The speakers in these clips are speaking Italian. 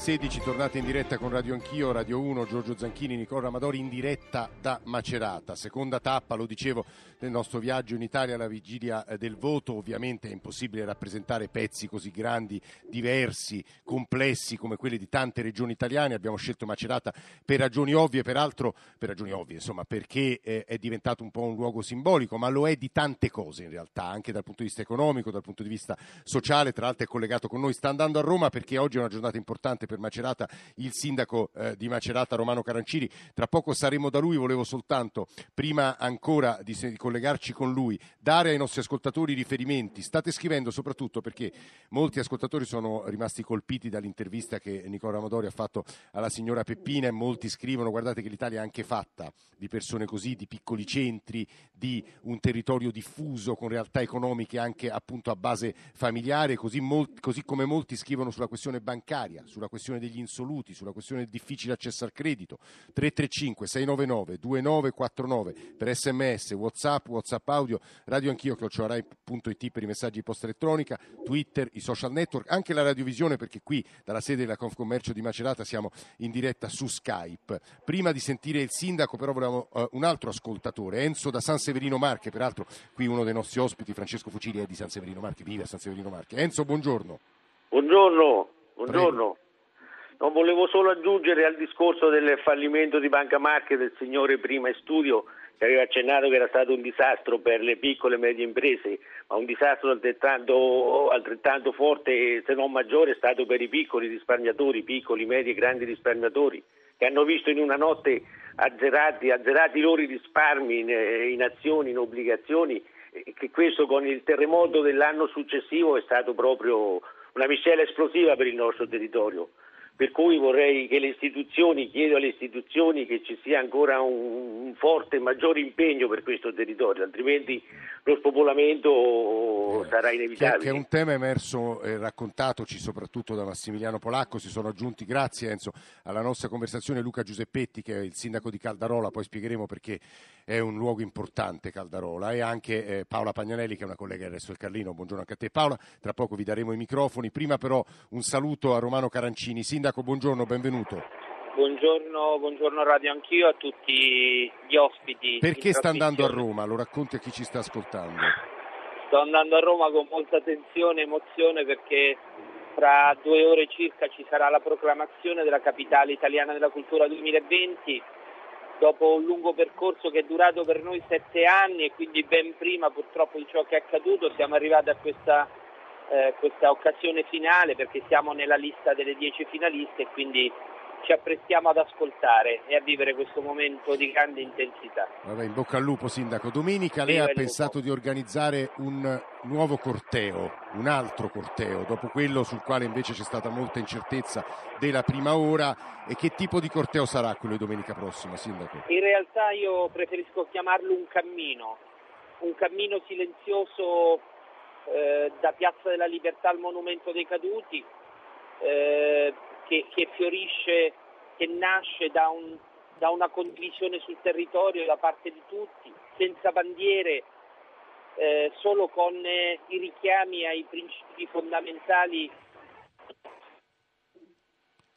16 tornate in diretta con Radio Anch'io, Radio 1, Giorgio Zanchini, Nicola Ramadori in diretta da Macerata. Seconda tappa, lo dicevo, del nostro viaggio in Italia alla vigilia eh, del voto. Ovviamente è impossibile rappresentare pezzi così grandi, diversi, complessi come quelli di tante regioni italiane. Abbiamo scelto Macerata per ragioni ovvie, peraltro per ragioni ovvie, insomma, perché eh, è diventato un po' un luogo simbolico, ma lo è di tante cose in realtà, anche dal punto di vista economico, dal punto di vista sociale. Tra l'altro è collegato con noi, sta andando a Roma perché oggi è una giornata importante per Macerata, il sindaco eh, di Macerata Romano Carancini. Tra poco saremo da lui, volevo soltanto, prima ancora di, di collegarci con lui, dare ai nostri ascoltatori riferimenti. State scrivendo soprattutto perché molti ascoltatori sono rimasti colpiti dall'intervista che Nicola Amadori ha fatto alla signora Peppina e molti scrivono guardate che l'Italia è anche fatta di persone così, di piccoli centri, di un territorio diffuso con realtà economiche anche appunto a base familiare, così, molti, così come molti scrivono sulla questione bancaria, sulla questione degli insoluti, sulla questione del difficile accesso al credito. 335 699 2949 per sms, whatsapp, whatsapp audio, radio anch'io, chiocciorai.it per i messaggi di posta elettronica, Twitter, i social network, anche la radiovisione perché qui dalla sede della Confcommercio di Macerata siamo in diretta su Skype. Prima di sentire il sindaco però volevamo uh, un altro ascoltatore, Enzo da San Severino Marche, peraltro qui uno dei nostri ospiti, Francesco Fucili è di San Severino Marche, vive a San Severino Marche. Enzo, buongiorno. Buongiorno, buongiorno. Non volevo solo aggiungere al discorso del fallimento di Banca Marche del signore prima in studio che aveva accennato che era stato un disastro per le piccole e medie imprese, ma un disastro altrettanto, altrettanto forte se non maggiore è stato per i piccoli risparmiatori, piccoli, medi e grandi risparmiatori, che hanno visto in una notte azzerati, azzerati i loro risparmi in, in azioni, in obbligazioni, e che questo con il terremoto dell'anno successivo è stato proprio una miscela esplosiva per il nostro territorio per cui vorrei che le istituzioni, chiedo alle istituzioni che ci sia ancora un, un forte e maggiore impegno per questo territorio, altrimenti lo spopolamento Eh, sarà Che, inevitabile. che è un tema emerso e raccontatoci soprattutto da Massimiliano Polacco, si sono aggiunti, grazie Enzo, alla nostra conversazione Luca Giuseppetti che è il sindaco di Caldarola, poi spiegheremo perché è un luogo importante Caldarola, e anche eh, Paola Pagnanelli che è una collega del Resto del Carlino, buongiorno anche a te Paola, tra poco vi daremo i microfoni, prima però un saluto a Romano Carancini, sindaco buongiorno, benvenuto. Buongiorno, buongiorno Radio Anch'io a tutti gli ospiti. Perché sta andando a. Roma? Lo racconti a chi ci sta ascoltando. Sto andando a Roma con molta tensione e emozione perché fra due ore circa ci sarà la proclamazione della capitale italiana della cultura 2020 dopo un lungo percorso che è durato per noi sette anni e quindi ben prima purtroppo di ciò che è accaduto siamo arrivati a questa, eh, questa occasione finale perché siamo nella lista delle dieci finaliste e quindi ci apprestiamo ad ascoltare e a vivere questo momento di grande intensità. Vabbè, in bocca al lupo, Sindaco. Domenica lei ha il lupo. pensato di organizzare un nuovo corteo, un altro corteo, dopo quello sul quale invece c'è stata molta incertezza della prima ora. E che tipo di corteo sarà quello di domenica prossima, Sindaco? In realtà io preferisco chiamarlo un cammino, un cammino silenzioso eh, da Piazza della Libertà al Monumento dei Caduti, eh, che, che fiorisce, che nasce da, un- da una condivisione sul territorio da parte di tutti, senza bandiere, eh, solo con eh, i richiami ai principi fondamentali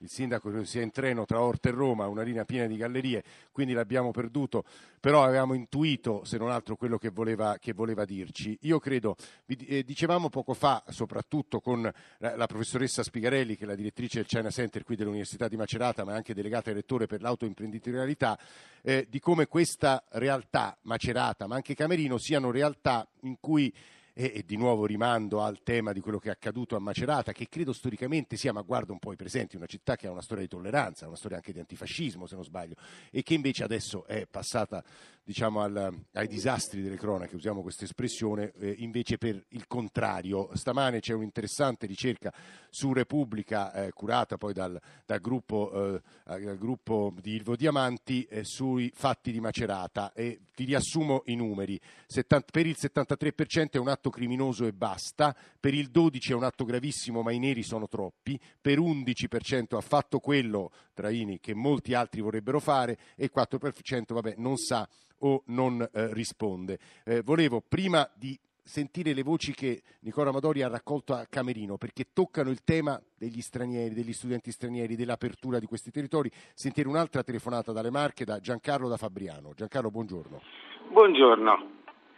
Il sindaco sia in treno tra Orte e Roma, una linea piena di gallerie, quindi l'abbiamo perduto, però avevamo intuito, se non altro, quello che voleva, che voleva dirci. Io credo, eh, dicevamo poco fa, soprattutto con la, professoressa Spigarelli, che è la direttrice del China Center qui dell'Università di Macerata, ma anche delegata al rettore per l'autoimprenditorialità, eh, di come questa realtà, Macerata, ma anche Camerino, siano realtà in cui e, e di nuovo rimando al tema di quello che è accaduto a Macerata, che credo storicamente sia, ma guarda un po' i presenti, una città che ha una storia di tolleranza, una storia anche di antifascismo, se non sbaglio, e che invece adesso è passata diciamo, al- ai disastri delle cronache, usiamo questa espressione, eh, invece per il contrario. Stamane c'è un'interessante ricerca su Repubblica, eh, curata poi dal, dal gruppo, eh, dal gruppo di Ilvo Diamanti, eh, sui fatti di Macerata e ti riassumo i numeri. 70 per il 73% è un atto criminoso e basta, per il 12% è un atto gravissimo ma i neri sono troppi, per 11% ha fatto quello, Traini, che molti altri vorrebbero fare e il 4% vabbè, non sa o non eh, risponde. Eh, volevo prima di sentire le voci che Nicola Amadori ha raccolto a Camerino, perché toccano il tema degli stranieri, degli studenti stranieri, dell'apertura di questi territori. Sentire un'altra telefonata dalle Marche da Giancarlo da Fabriano. Giancarlo, buongiorno. Buongiorno.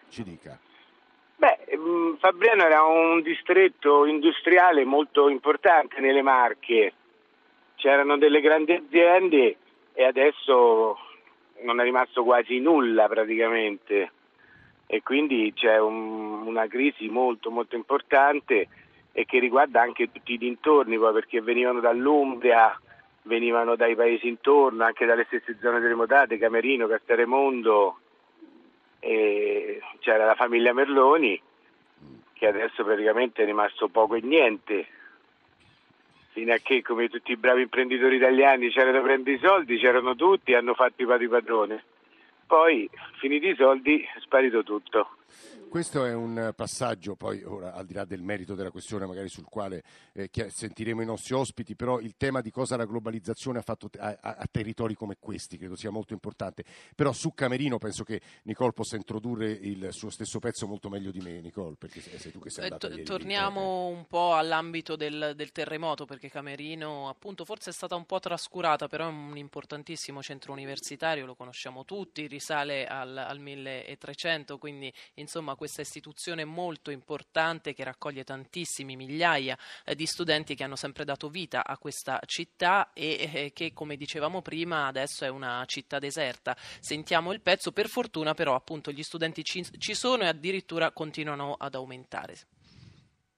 Ci dica. Beh, mm, Fabriano era un distretto industriale molto importante nelle Marche. C'erano delle grandi aziende e adesso non è rimasto quasi nulla praticamente quindi c'è un, una crisi molto molto importante e che riguarda anche tutti i dintorni poi perché venivano dall'Umbria, venivano dai paesi intorno, anche dalle stesse zone terremotate, Camerino, Casteremondo, c'era la famiglia Merloni che adesso praticamente è rimasto poco e niente fino a che come tutti i bravi imprenditori italiani c'erano da i soldi, c'erano tutti hanno fatto i padri padrone. Poi, finiti i soldi, sparito tutto. Questo è un passaggio, poi ora al di là del merito della questione magari sul quale eh, sentiremo i nostri ospiti, però il tema di cosa la globalizzazione ha fatto a, a, a, territori come questi credo sia molto importante. Però su Camerino penso che Nicole possa introdurre il suo stesso pezzo molto meglio di me, Nicole, perché sei tu che sei andata eh, Torniamo lì. un po' all'ambito del, del, terremoto, perché Camerino appunto forse è stata un po' trascurata, però è un importantissimo centro universitario, lo conosciamo tutti, risale al, al 1300, quindi insomma questa istituzione molto importante che raccoglie tantissimi migliaia eh, di studenti che hanno sempre dato vita a questa città e eh, che come dicevamo prima adesso è una città deserta. Sentiamo il pezzo, per fortuna però appunto gli studenti ci, ci sono e addirittura continuano ad aumentare.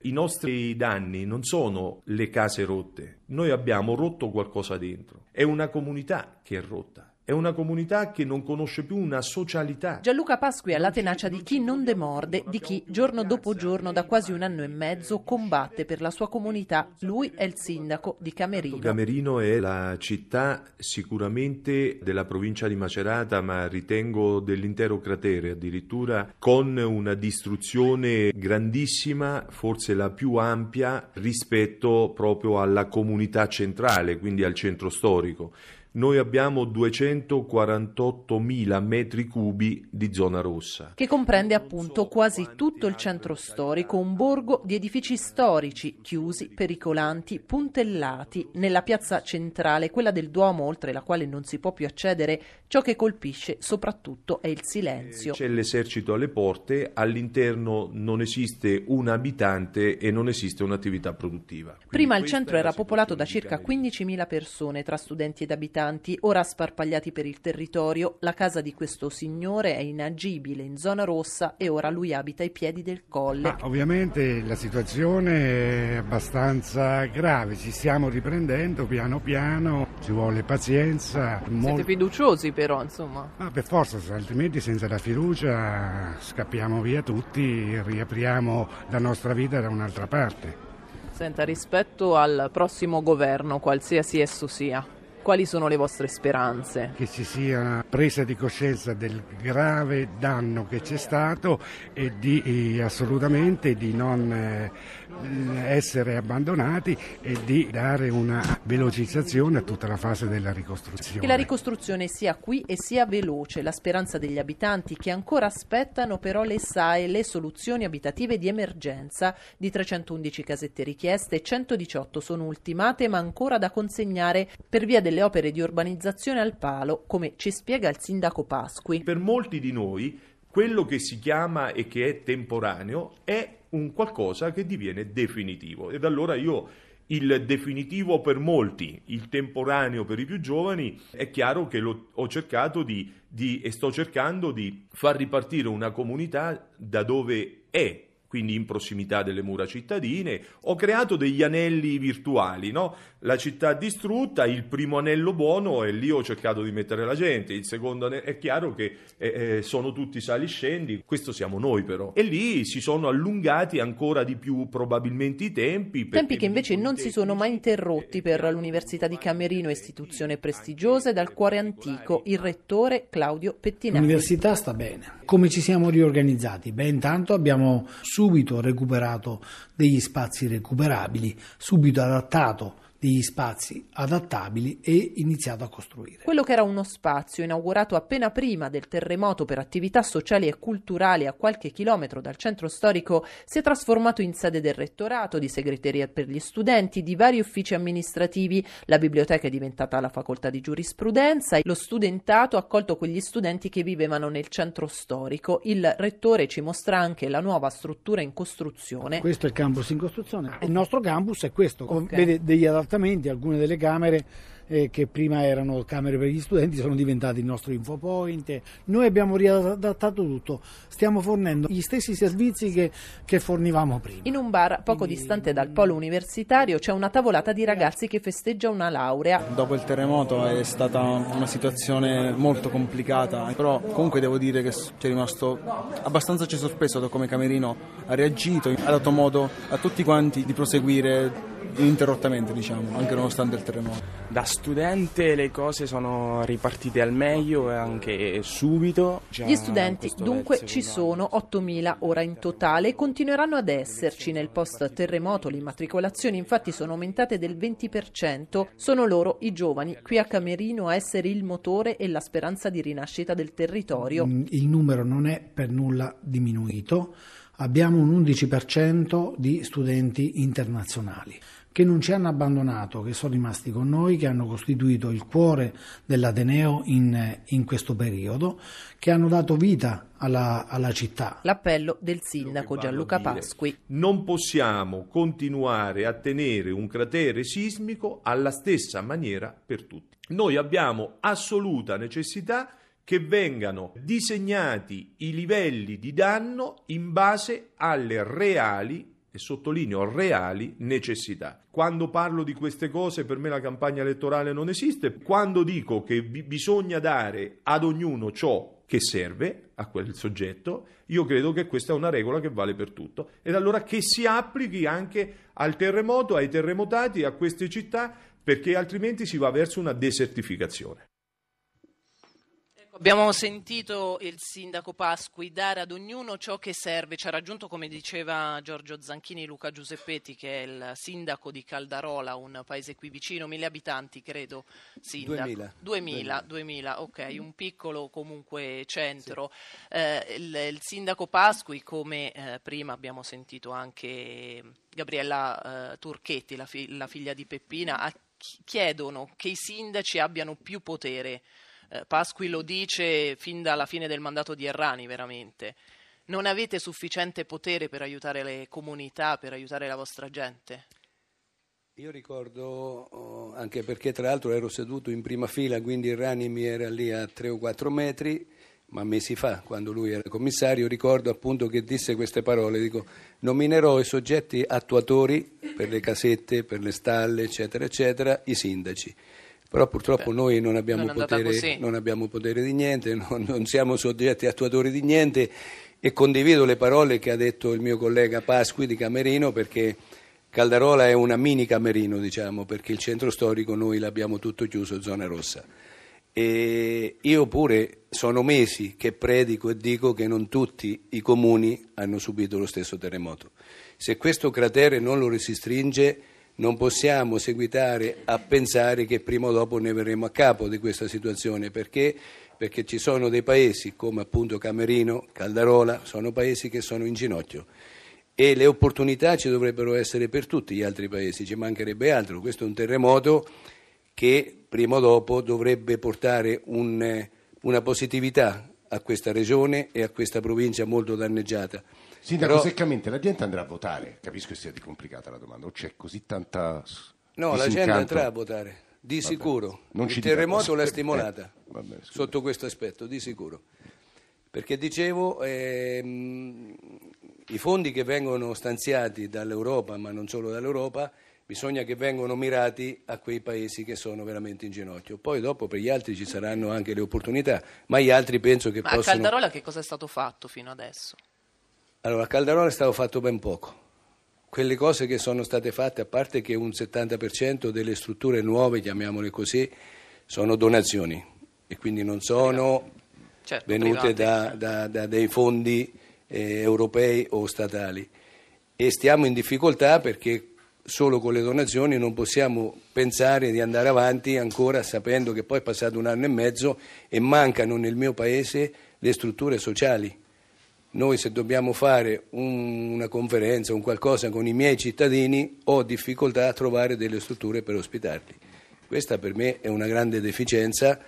I nostri danni non sono le case rotte, noi abbiamo rotto qualcosa dentro, è una comunità che è rotta. È una comunità che non conosce più una socialità. Gianluca Pasqui ha la tenacia di chi non demorde, di chi giorno dopo giorno da quasi un anno e mezzo combatte per la sua comunità. Lui è il sindaco di Camerino. Camerino è la città sicuramente della provincia di Macerata, ma ritengo dell'intero cratere, addirittura con una distruzione grandissima, forse la più ampia rispetto proprio alla comunità centrale, quindi al centro storico noi abbiamo 248.000 metri cubi di zona rossa. Che comprende appunto quasi tutto il centro storico, un borgo di edifici storici, chiusi, pericolanti, puntellati. Nella piazza centrale, quella del Duomo, oltre la quale non si può più accedere, ciò che colpisce soprattutto è il silenzio. C'è l'esercito alle porte, all'interno non esiste un abitante e non esiste un'attività produttiva. Quindi Prima il centro era popolato da circa 15.000 persone tra studenti ed abitanti abitanti, ora sparpagliati per il territorio. La casa di questo signore è inagibile in zona rossa e ora lui abita ai piedi del colle. Ah, ovviamente la situazione è abbastanza grave, ci stiamo riprendendo piano piano, ci vuole pazienza. Siete mol... fiduciosi però, insomma? Ah, per forza, altrimenti senza la fiducia scappiamo via tutti e riapriamo la nostra vita da un'altra parte. Senta, rispetto al prossimo governo, qualsiasi esso sia, quali sono le vostre speranze? Che ci sia presa di coscienza del grave danno che c'è stato e di assolutamente di non eh, essere abbandonati e di dare una velocizzazione a tutta la fase della ricostruzione. Che la ricostruzione sia qui e sia veloce, la speranza degli abitanti che ancora aspettano però le SAE, le soluzioni abitative di emergenza. Di 311 casette richieste, 118 sono ultimate ma ancora da consegnare per via delle opere di urbanizzazione al palo, come ci spiega il sindaco Pasqui. Per molti di noi quello che si chiama e che è temporaneo è un qualcosa che diviene definitivo. Ed allora io il definitivo per molti, il temporaneo per i più giovani, è chiaro che lo, ho cercato di, di, e sto cercando di far ripartire una comunità da dove è quindi in prossimità delle mura cittadine, ho creato degli anelli virtuali, no? la città distrutta, il primo anello buono e lì ho cercato di mettere la gente, il secondo anello, è chiaro che eh, eh sono tutti saliscendi, questo siamo noi però. E lì si sono allungati ancora di più probabilmente i tempi. Tempi che invece non si sono mai interrotti per l'Università di Camerino, istituzione prestigiosa e dal cuore antico, il rettore Claudio Pettinati. L'università sta bene. Come ci siamo riorganizzati? Beh, intanto abbiamo subito recuperato degli spazi recuperabili, subito adattato degli spazi adattabili e iniziato a costruire. Quello che era uno spazio inaugurato appena prima del terremoto per attività sociali e culturali a qualche chilometro dal centro storico si è trasformato in sede del rettorato, di segreteria per gli studenti, di vari uffici amministrativi. La biblioteca è diventata la facoltà di giurisprudenza. Lo studentato ha accolto quegli studenti che vivevano nel centro storico. Il rettore ci mostra anche la nuova struttura in costruzione. Questo è il campus in costruzione. Il nostro campus è questo, okay. vede degli adattamenti, alcune delle camere eh, che prima erano camere per gli studenti sono diventate il nostro infopoint. Noi abbiamo riadattato tutto, stiamo fornendo gli stessi servizi che, che fornivamo prima. In un bar poco Quindi... distante dal polo universitario c'è una tavolata di ragazzi che festeggia una laurea. Dopo il terremoto è stata una situazione molto complicata, però comunque devo dire che c'è rimasto abbastanza sorpreso da come Camerino ha reagito, ha dato modo a tutti quanti di proseguire ininterrottamente, diciamo, anche nonostante il terremoto. Da studente le cose sono ripartite al meglio e anche subito. Gli studenti dunque ci sono 8.000 ora in totale e continueranno ad esserci. Nel post terremoto le immatricolazioni infatti sono aumentate del 20%. Sono loro i giovani qui a Camerino a essere il motore e la speranza di rinascita del territorio. Mm, il numero non è per nulla diminuito. Abbiamo un 11% di studenti internazionali che non ci hanno abbandonato, che sono rimasti con noi, che hanno costituito il cuore dell'Ateneo in, in questo periodo, che hanno dato vita alla, alla città. L'appello del sindaco Gianluca Pasqui. Non possiamo continuare a tenere un cratere sismico alla stessa maniera per tutti. Noi abbiamo assoluta necessità che vengano disegnati i livelli di danno in base alle reali e sottolineo reali necessità. Quando parlo di queste cose per me la campagna elettorale non esiste, quando dico che b- bisogna dare ad ognuno ciò che serve a quel soggetto, io credo che questa è una regola che vale per tutto ed allora che si applichi anche al terremoto, ai terremotati, a queste città, perché altrimenti si va verso una desertificazione. Abbiamo sentito il sindaco Pasqui dare ad ognuno ciò che serve. Ci ha raggiunto, come diceva Giorgio Zanchini, Luca Giuseppetti, che è il sindaco di Caldarola, un paese qui vicino, mille abitanti, credo. Sindaco. 2000. 2000, 2000 ok, un piccolo comunque centro. Sì. Eh, il, il, sindaco Pasqui, come eh, prima abbiamo sentito anche Gabriella eh, Turchetti, la, fi- la figlia di Peppina, chiedono che i sindaci abbiano più potere eh, Pasqui lo dice fin dalla fine del mandato di Errani, veramente. Non avete sufficiente potere per aiutare le comunità, per aiutare la vostra gente? Io ricordo, oh, anche perché tra l'altro ero seduto in prima fila, quindi Errani mi era lì a 3 o 4 metri, ma mesi fa, quando lui era commissario, ricordo appunto che disse queste parole, dico, nominerò i soggetti attuatori per le casette, per le stalle, eccetera, eccetera, i sindaci però purtroppo Beh, noi non abbiamo, non, potere, non abbiamo, potere, di niente, non, non, siamo soggetti attuatori di niente e condivido le parole che ha detto il mio collega Pasqui di Camerino perché Caldarola è una mini Camerino, diciamo, perché il centro storico noi l'abbiamo tutto chiuso, zona rossa. E io pure sono mesi che predico e dico che non tutti i comuni hanno subito lo stesso terremoto. Se questo cratere non lo si stringe non possiamo seguitare a pensare che prima o dopo ne verremo a capo di questa situazione perché, perché ci sono dei paesi come appunto Camerino, Caldarola, sono paesi che sono in ginocchio e le opportunità ci dovrebbero essere per tutti gli altri paesi, ci mancherebbe altro. Questo è un terremoto che prima o dopo dovrebbe portare un, una positività a questa regione e a questa provincia molto danneggiata. Sindaco, Però... seccamente la gente andrà a votare. Capisco che sia di complicata la domanda. O c'è così tanta. No, la gente andrà a votare, di Vabbè. sicuro. Non Il terremoto l'ha stimolata eh, Vabbè, sotto questo aspetto, di sicuro. Perché dicevo, ehm, i fondi che vengono stanziati dall'Europa, ma non solo dall'Europa, bisogna che vengano mirati a quei paesi che sono veramente in ginocchio. Poi dopo per gli altri ci saranno anche le opportunità, ma gli altri penso che ma possono... a Caldarola che cosa è stato fatto fino adesso? Allora, a Caldarola è stato fatto ben poco. Quelle cose che sono state fatte, a parte che un 70% delle strutture nuove, chiamiamole così, sono donazioni e quindi non sono certo, venute da, da, da, dei fondi eh, europei o statali. E stiamo in difficoltà perché solo con le donazioni non possiamo pensare di andare avanti ancora sapendo che poi è passato un anno e mezzo e mancano nel mio paese le strutture sociali. Noi se dobbiamo fare un, una conferenza, un qualcosa con i miei cittadini, ho difficoltà a trovare delle strutture per ospitarli. Questa per me è una grande deficienza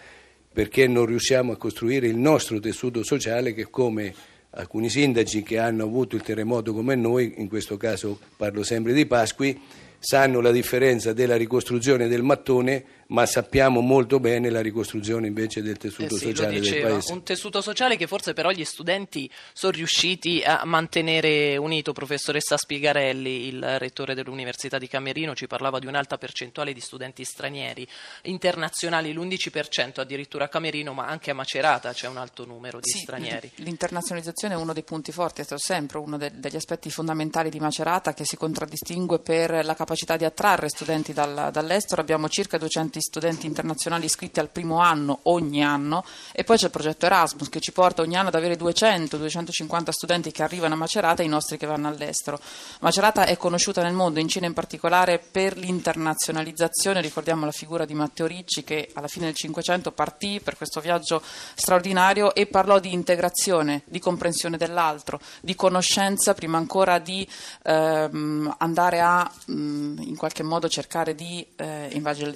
perché non riusciamo a costruire il nostro tessuto sociale che come alcuni sindaci che hanno avuto il terremoto come noi, in questo caso parlo sempre di Pasqui, sanno la differenza della ricostruzione del mattone ma sappiamo molto bene la ricostruzione invece del tessuto eh sì, sociale diceva, del paese. Un tessuto sociale che forse però gli studenti sono riusciti a mantenere unito. Professoressa Spigarelli, il rettore dell'Università di Camerino, ci parlava di un'alta percentuale di studenti stranieri, internazionali l'11% addirittura a Camerino, ma anche a Macerata c'è un alto numero di sì, stranieri. L'internazionalizzazione è uno dei punti forti, è stato sempre uno de- degli aspetti fondamentali di Macerata che si contraddistingue per la capacità di attrarre studenti dal- dall'estero. Abbiamo circa 200 studenti internazionali iscritti al primo anno ogni anno e poi c'è il progetto Erasmus che ci porta ogni anno ad avere 200-250 studenti che arrivano a Macerata e i nostri che vanno all'estero. Macerata è conosciuta nel mondo, in Cina in particolare, per l'internazionalizzazione. Ricordiamo la figura di Matteo Ricci che alla fine del Cinquecento partì per questo viaggio straordinario e parlò di integrazione, di comprensione dell'altro, di conoscenza prima ancora di ehm, andare a mh, in qualche modo cercare di eh,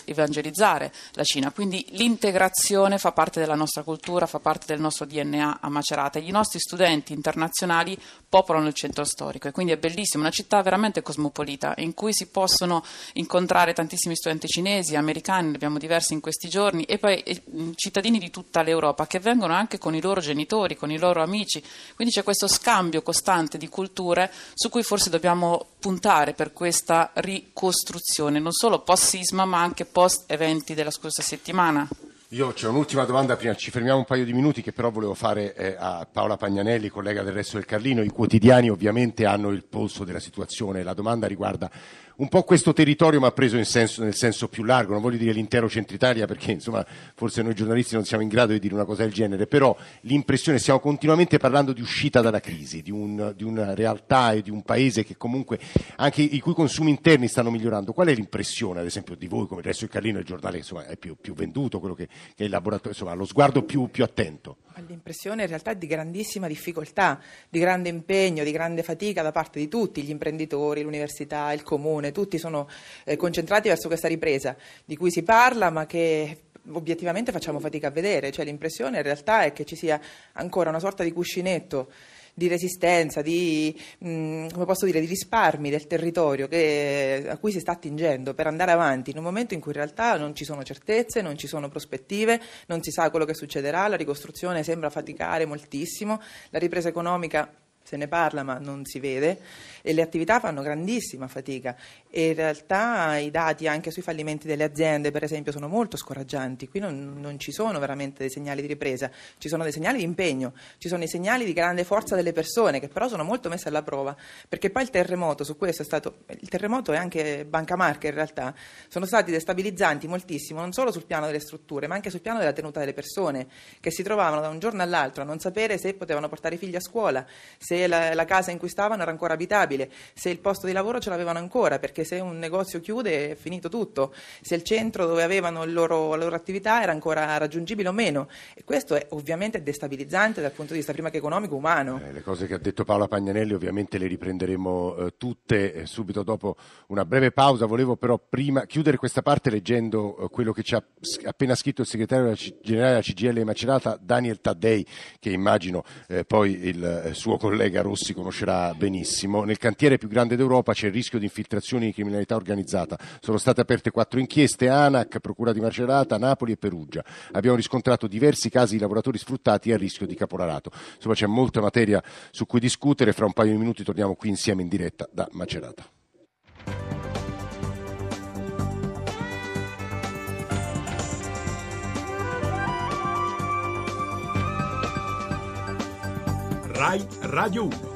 evangelizzare valorizzare la Cina. Quindi l'integrazione fa parte della nostra cultura, fa parte del nostro DNA a Macerata. I nostri studenti internazionali popolano il centro storico e quindi è bellissimo, una città veramente cosmopolita in cui si possono incontrare tantissimi studenti cinesi, americani, ne abbiamo diversi in questi giorni, e poi eh, cittadini di tutta l'Europa che vengono anche con i loro genitori, con i loro amici. Quindi c'è questo scambio costante di culture su cui forse dobbiamo puntare per questa ricostruzione, non solo post sisma ma anche post eventi della scorsa settimana. Io c'è un'ultima domanda, prima ci fermiamo un paio di minuti che però volevo fare eh, a Paola Pagnanelli, collega del Resto del Carlino. I quotidiani ovviamente hanno il polso della situazione, la domanda riguarda un po' questo territorio ma preso senso, nel senso più largo, non voglio dire l'intero centro Italia perché insomma forse noi giornalisti non siamo in grado di dire una cosa del genere, però l'impressione, stiamo continuamente parlando di uscita dalla crisi, di, un, di una realtà e di un paese che comunque anche i cui consumi interni stanno migliorando. Qual è l'impressione ad esempio di voi come il resto del Carlino, il giornale insomma, è più, più venduto, quello che, che è il laboratorio, insomma lo sguardo più, più attento? L'impressione in realtà è di grandissima difficoltà, di grande impegno, di grande fatica da parte di tutti, gli imprenditori, l'università, il comune, tutti sono eh, concentrati verso questa ripresa di cui si parla ma che obiettivamente facciamo fatica a vedere, cioè l'impressione in realtà è che ci sia ancora una sorta di cuscinetto di resistenza, di, mh, mm, dire, di risparmi del territorio che, a cui si sta attingendo per andare avanti in un momento in cui in realtà non ci sono certezze, non ci sono prospettive, non si sa quello che succederà, la ricostruzione sembra faticare moltissimo, la ripresa economica se ne parla ma non si vede. E le attività fanno grandissima fatica. E in realtà i dati anche sui fallimenti delle aziende per esempio sono molto scoraggianti, qui non, non ci sono veramente dei segnali di ripresa, ci sono dei segnali di impegno, ci sono i segnali di grande forza delle persone che però sono molto messe alla prova. Perché poi il terremoto su questo è stato, il terremoto e anche Banca Marca in realtà. Sono stati destabilizzanti moltissimo non solo sul piano delle strutture ma anche sul piano della tenuta delle persone che si trovavano da un giorno all'altro a non sapere se potevano portare i figli a scuola, se la, la casa in cui stavano era ancora abitabile se il posto di lavoro ce l'avevano ancora, perché se un negozio chiude è finito tutto, se il centro dove avevano loro, la loro attività era ancora raggiungibile o meno. E questo è ovviamente destabilizzante dal punto di vista prima che economico umano. Eh, le cose che ha detto Paola Pagnanelli ovviamente le riprenderemo eh, tutte eh, subito dopo una breve pausa. Volevo però prima chiudere questa parte leggendo eh, quello che ci ha appena scritto il segretario generale della CGL Macerata, Daniel Taddei, che immagino eh, poi il eh, suo collega Rossi conoscerà benissimo. Nel cantiere più grande d'Europa c'è il rischio di infiltrazioni di criminalità organizzata. Sono state aperte quattro inchieste, ANAC, Procura di Macerata, Napoli e Perugia. Abbiamo riscontrato diversi casi di lavoratori sfruttati a rischio di caporalato. Insomma c'è molta materia su cui discutere, fra un paio di minuti torniamo qui insieme in diretta da Macerata. RAI Radio 1